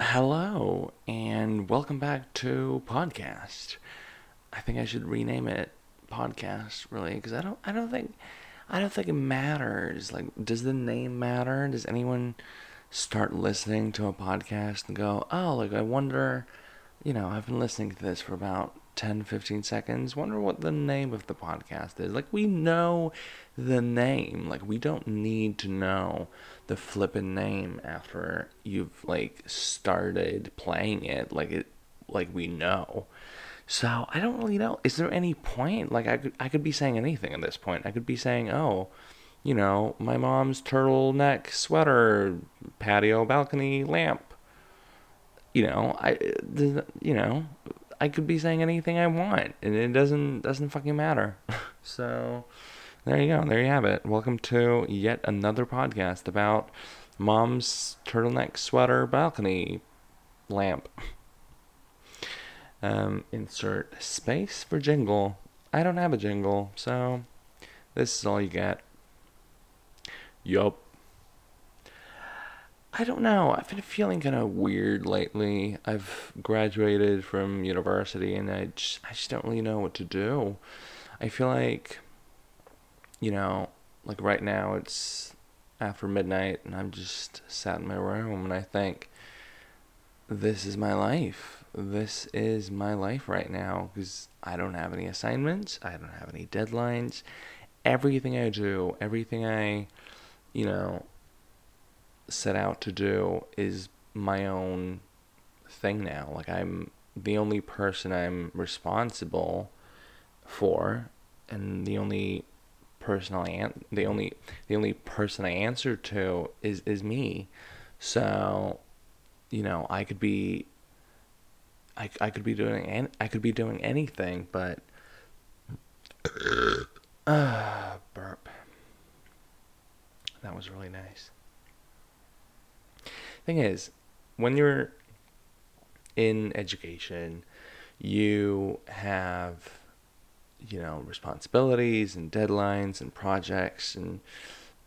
Hello and welcome back to podcast. I think I should rename it podcast really because I don't I don't think I don't think it matters. Like does the name matter? Does anyone start listening to a podcast and go, "Oh, like I wonder, you know, I've been listening to this for about 10 15 seconds. Wonder what the name of the podcast is." Like we know the name. Like we don't need to know the flippin' name after you've like started playing it. Like it like we know. So I don't really know. Is there any point? Like I could I could be saying anything at this point. I could be saying, oh, you know, my mom's turtleneck sweater, patio balcony lamp. You know, I uh, you know, I could be saying anything I want, and it doesn't doesn't fucking matter. so there you go. There you have it. Welcome to yet another podcast about mom's turtleneck sweater balcony lamp. Um, insert space for jingle. I don't have a jingle, so this is all you get. Yup. I don't know. I've been feeling kind of weird lately. I've graduated from university and I just, I just don't really know what to do. I feel like, you know, like right now it's after midnight and I'm just sat in my room and I think, this is my life this is my life right now because I don't have any assignments, I don't have any deadlines. Everything I do, everything I, you know, set out to do is my own thing now. Like I'm the only person I'm responsible for and the only person I an- the only the only person I answer to is is me. So, you know, I could be I, I could be doing an, I could be doing anything, but uh, burp. That was really nice. Thing is, when you're in education, you have you know responsibilities and deadlines and projects and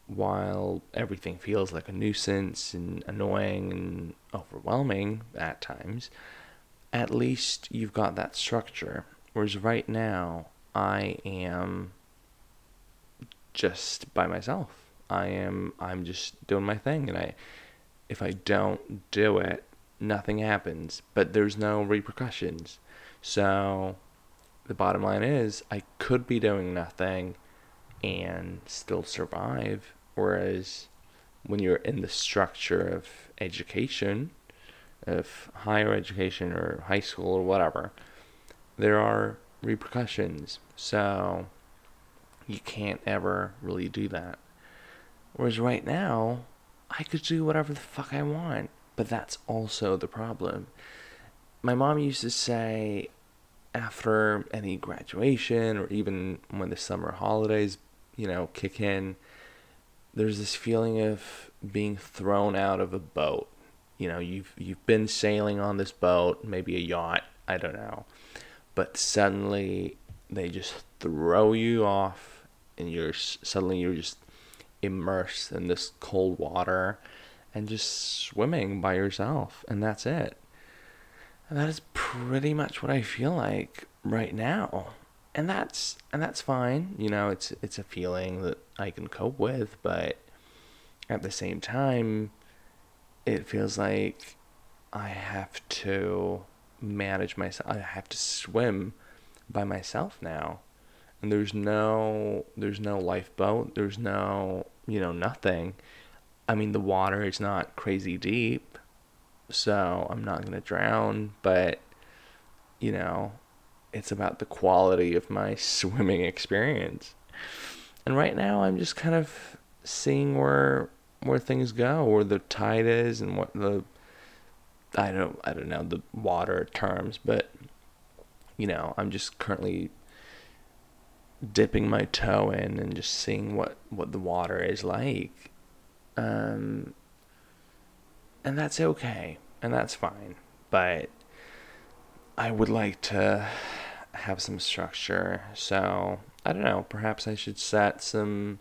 while everything feels like a nuisance and annoying and overwhelming at times at least you've got that structure. Whereas right now, I am just by myself. I am I'm just doing my thing and I if I don't do it, nothing happens, but there's no repercussions. So the bottom line is I could be doing nothing and still survive whereas when you're in the structure of education, of higher education or high school or whatever, there are repercussions. So you can't ever really do that. Whereas right now, I could do whatever the fuck I want, but that's also the problem. My mom used to say after any graduation or even when the summer holidays, you know, kick in, there's this feeling of being thrown out of a boat you know you've you've been sailing on this boat maybe a yacht i don't know but suddenly they just throw you off and you're suddenly you're just immersed in this cold water and just swimming by yourself and that's it and that is pretty much what i feel like right now and that's and that's fine you know it's it's a feeling that i can cope with but at the same time it feels like I have to manage myself. I have to swim by myself now. And there's no there's no lifeboat, there's no, you know, nothing. I mean, the water is not crazy deep, so I'm not going to drown, but you know, it's about the quality of my swimming experience. And right now I'm just kind of seeing where where things go, where the tide is, and what the I don't I don't know the water terms, but you know I'm just currently dipping my toe in and just seeing what what the water is like, um, and that's okay and that's fine, but I would like to have some structure. So I don't know. Perhaps I should set some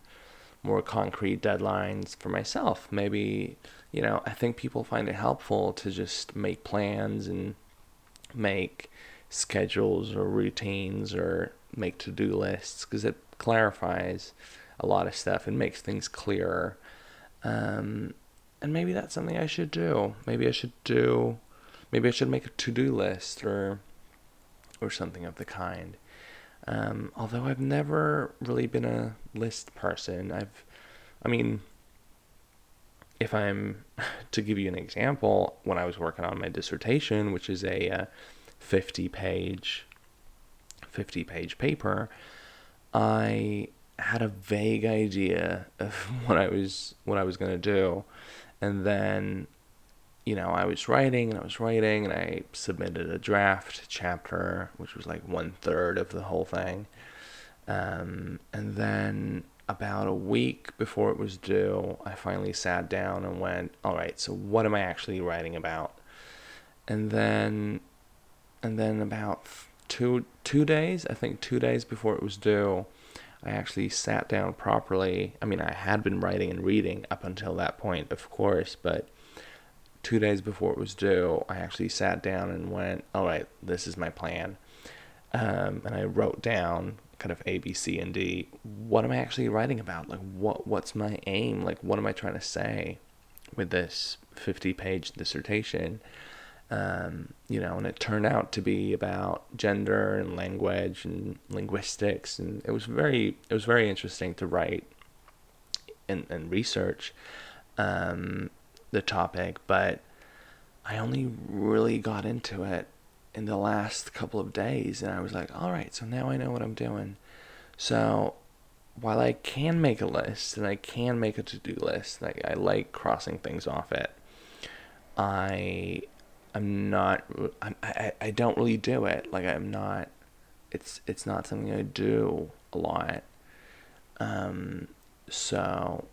more concrete deadlines for myself. Maybe you know, I think people find it helpful to just make plans and make schedules or routines or make to do lists because it clarifies a lot of stuff and makes things clearer. Um, and maybe that's something I should do. Maybe I should do, maybe I should make a to do list or, or something of the kind. Um, although I've never really been a list person. I've, I mean, if I'm to give you an example, when I was working on my dissertation, which is a uh, 50 page 50 page paper, I had a vague idea of what I was what I was going to do. And then you know, I was writing and I was writing and I submitted a draft chapter, which was like one third of the whole thing. Um, and then about a week before it was due, I finally sat down and went, all right, so what am I actually writing about? And then, and then about two two days, I think two days before it was due, I actually sat down properly. I mean, I had been writing and reading up until that point, of course, but two days before it was due, I actually sat down and went, all right, this is my plan. Um, and I wrote down kind of A, B, C, and D. What am I actually writing about? Like, what what's my aim? Like, what am I trying to say with this 50 page dissertation? Um, you know, and it turned out to be about gender and language and linguistics, and it was very it was very interesting to write and, and research um, the topic, but I only really got into it in the last couple of days, and I was like, all right, so now I know what I'm doing. So while I can make a list and I can make a to do list, like I like crossing things off it, I I'm not I, I I don't really do it. Like I'm not it's it's not something I do a lot. Um so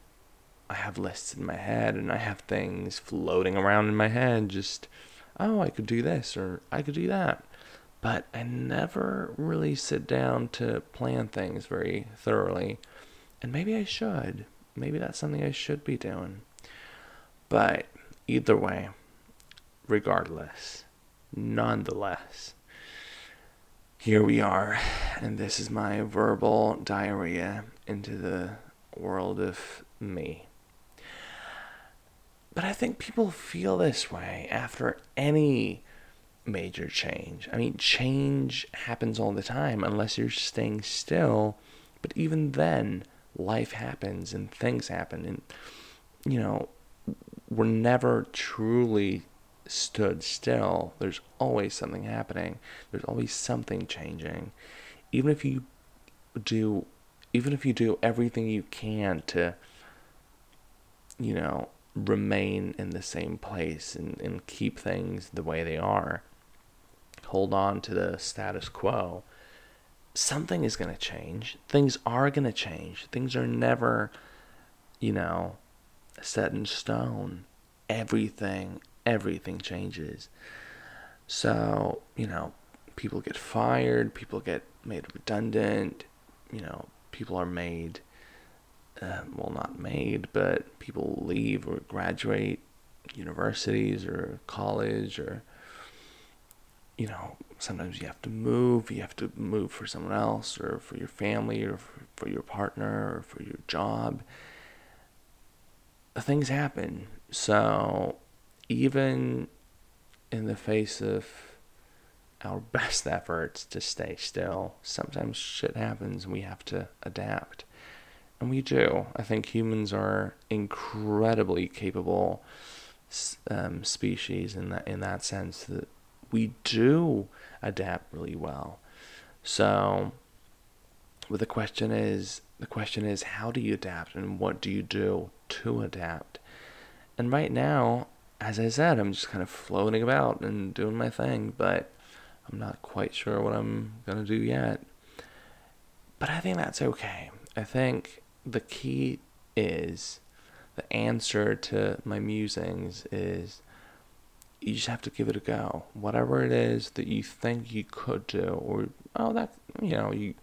I have lists in my head and I have things floating around in my head just oh, I could do this or I could do that. But I never really sit down to plan things very thoroughly. And maybe I should. Maybe that's something I should be doing. But either way, regardless, nonetheless, here we are, and this is my verbal diarrhea into the world of me. But I think people feel this way after any major change. I mean, change happens all the time unless you're staying still. But even then, life happens and things happen. And, you know, we're never truly stood still. There's always something happening. There's always something changing. Even if you do even if you do everything you can to you know remain in the same place and, and keep things the way they are hold on to the status quo something is going to change things are going to change things are never you know set in stone everything everything changes. So, you know, people get fired, people get made redundant, you know, people are made, uh, well, not made, but people leave or graduate universities or college or, you know, sometimes you have to move, you have to move for someone else or for your family or for, for your partner or for your job. Things happen. So, even in the face of our best efforts to stay still, sometimes shit happens and we have to adapt. And we do. I think humans are incredibly capable um, species in that in that sense that we do adapt really well. So, well, the question is the question is how do you adapt and what do you do to adapt? And right now, as I said, I'm just kind of floating about and doing my thing, but I'm not quite sure what I'm going to do yet. But I think that's okay. I think the key is the answer to my musings is you just have to give it a go. Whatever it is that you think you could do, or, oh, that, you know, you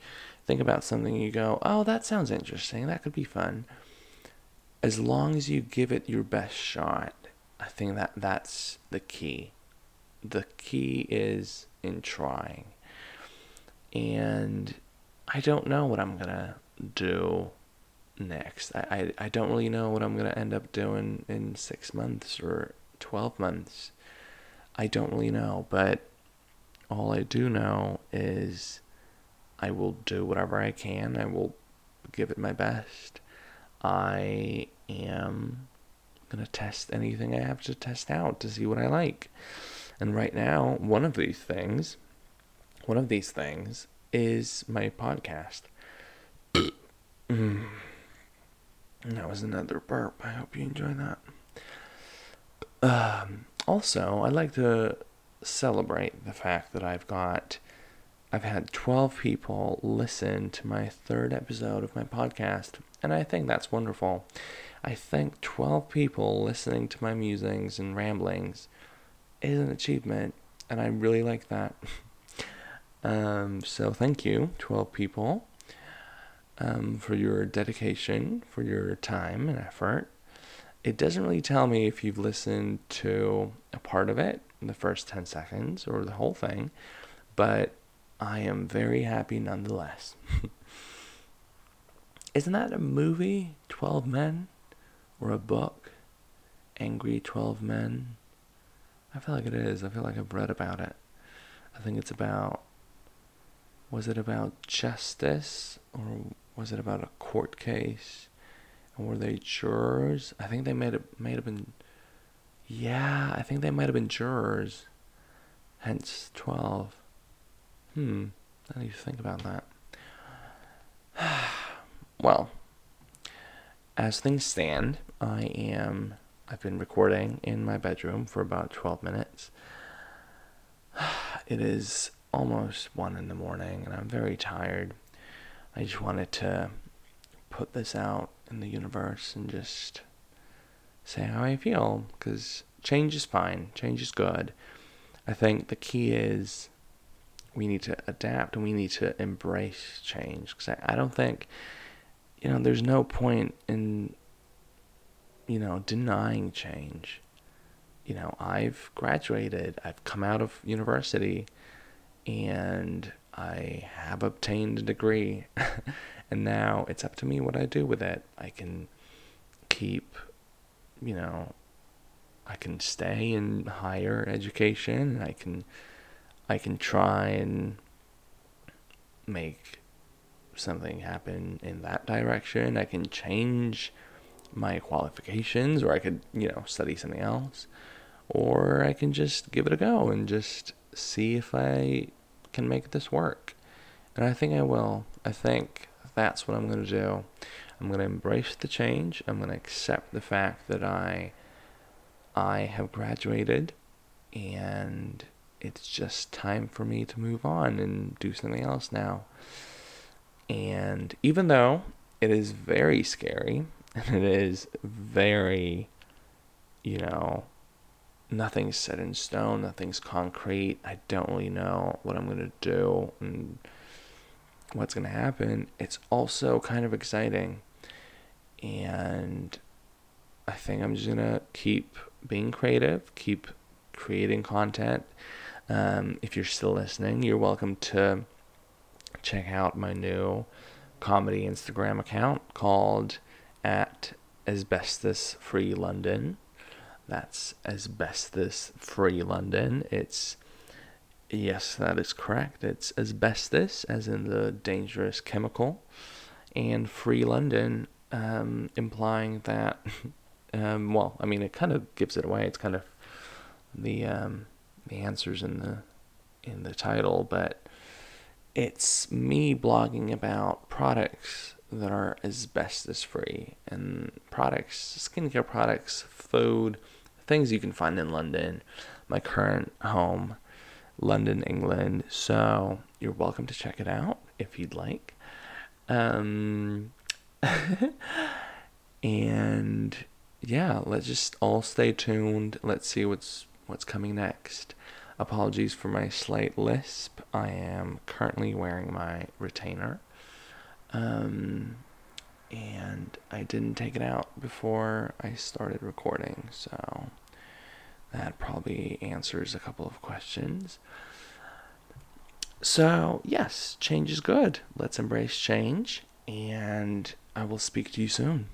think about something, you go, oh, that sounds interesting. That could be fun. As long as you give it your best shot I think that that's the key. The key is in trying. And I don't know what I'm going to do next. I, I, I don't really know what I'm going to end up doing in six months or 12 months. I don't really know, but all I do know is I will do whatever I can. I will give it my best. I am going to test anything I have to test out to see what I like. And right now, one of these things, one of these things is my podcast. that was another burp. I hope you enjoy that. Um, also, I'd like to celebrate the fact that I've got I've had 12 people listen to my third episode of my podcast, and I think that's wonderful. I think 12 people listening to my musings and ramblings is an achievement, and I really like that. um, so, thank you, 12 people, um, for your dedication, for your time and effort. It doesn't really tell me if you've listened to a part of it, the first 10 seconds, or the whole thing, but I am very happy nonetheless. Isn't that a movie, 12 Men? Or a book, Angry 12 Men? I feel like it is. I feel like I've read about it. I think it's about. Was it about justice? Or was it about a court case? And were they jurors? I think they might have, might have been. Yeah, I think they might have been jurors. Hence 12. Hmm. I need to think about that. well, as things stand, I am. I've been recording in my bedroom for about 12 minutes. It is almost 1 in the morning, and I'm very tired. I just wanted to put this out in the universe and just say how I feel, because change is fine, change is good. I think the key is we need to adapt and we need to embrace change because I, I don't think you know there's no point in you know denying change you know i've graduated i've come out of university and i have obtained a degree and now it's up to me what i do with it i can keep you know i can stay in higher education i can I can try and make something happen in that direction. I can change my qualifications, or I could, you know, study something else, or I can just give it a go and just see if I can make this work. And I think I will. I think that's what I'm going to do. I'm going to embrace the change. I'm going to accept the fact that I I have graduated and it's just time for me to move on and do something else now. And even though it is very scary and it is very, you know, nothing's set in stone, nothing's concrete, I don't really know what I'm going to do and what's going to happen, it's also kind of exciting. And I think I'm just going to keep being creative, keep creating content. Um, if you're still listening, you're welcome to check out my new comedy Instagram account called at Asbestos Free London. That's Asbestos Free London. It's yes, that is correct. It's asbestos, as in the dangerous chemical, and Free London, um, implying that. Um, well, I mean, it kind of gives it away. It's kind of the um, the answers in the in the title, but it's me blogging about products that are asbestos free and products, skincare products, food, things you can find in London, my current home, London, England. So you're welcome to check it out if you'd like. Um, and yeah, let's just all stay tuned. Let's see what's what's coming next. Apologies for my slight lisp. I am currently wearing my retainer. Um, and I didn't take it out before I started recording, so That probably answers a couple of questions. So, yes, change is good. Let's embrace change, and I will speak to you soon.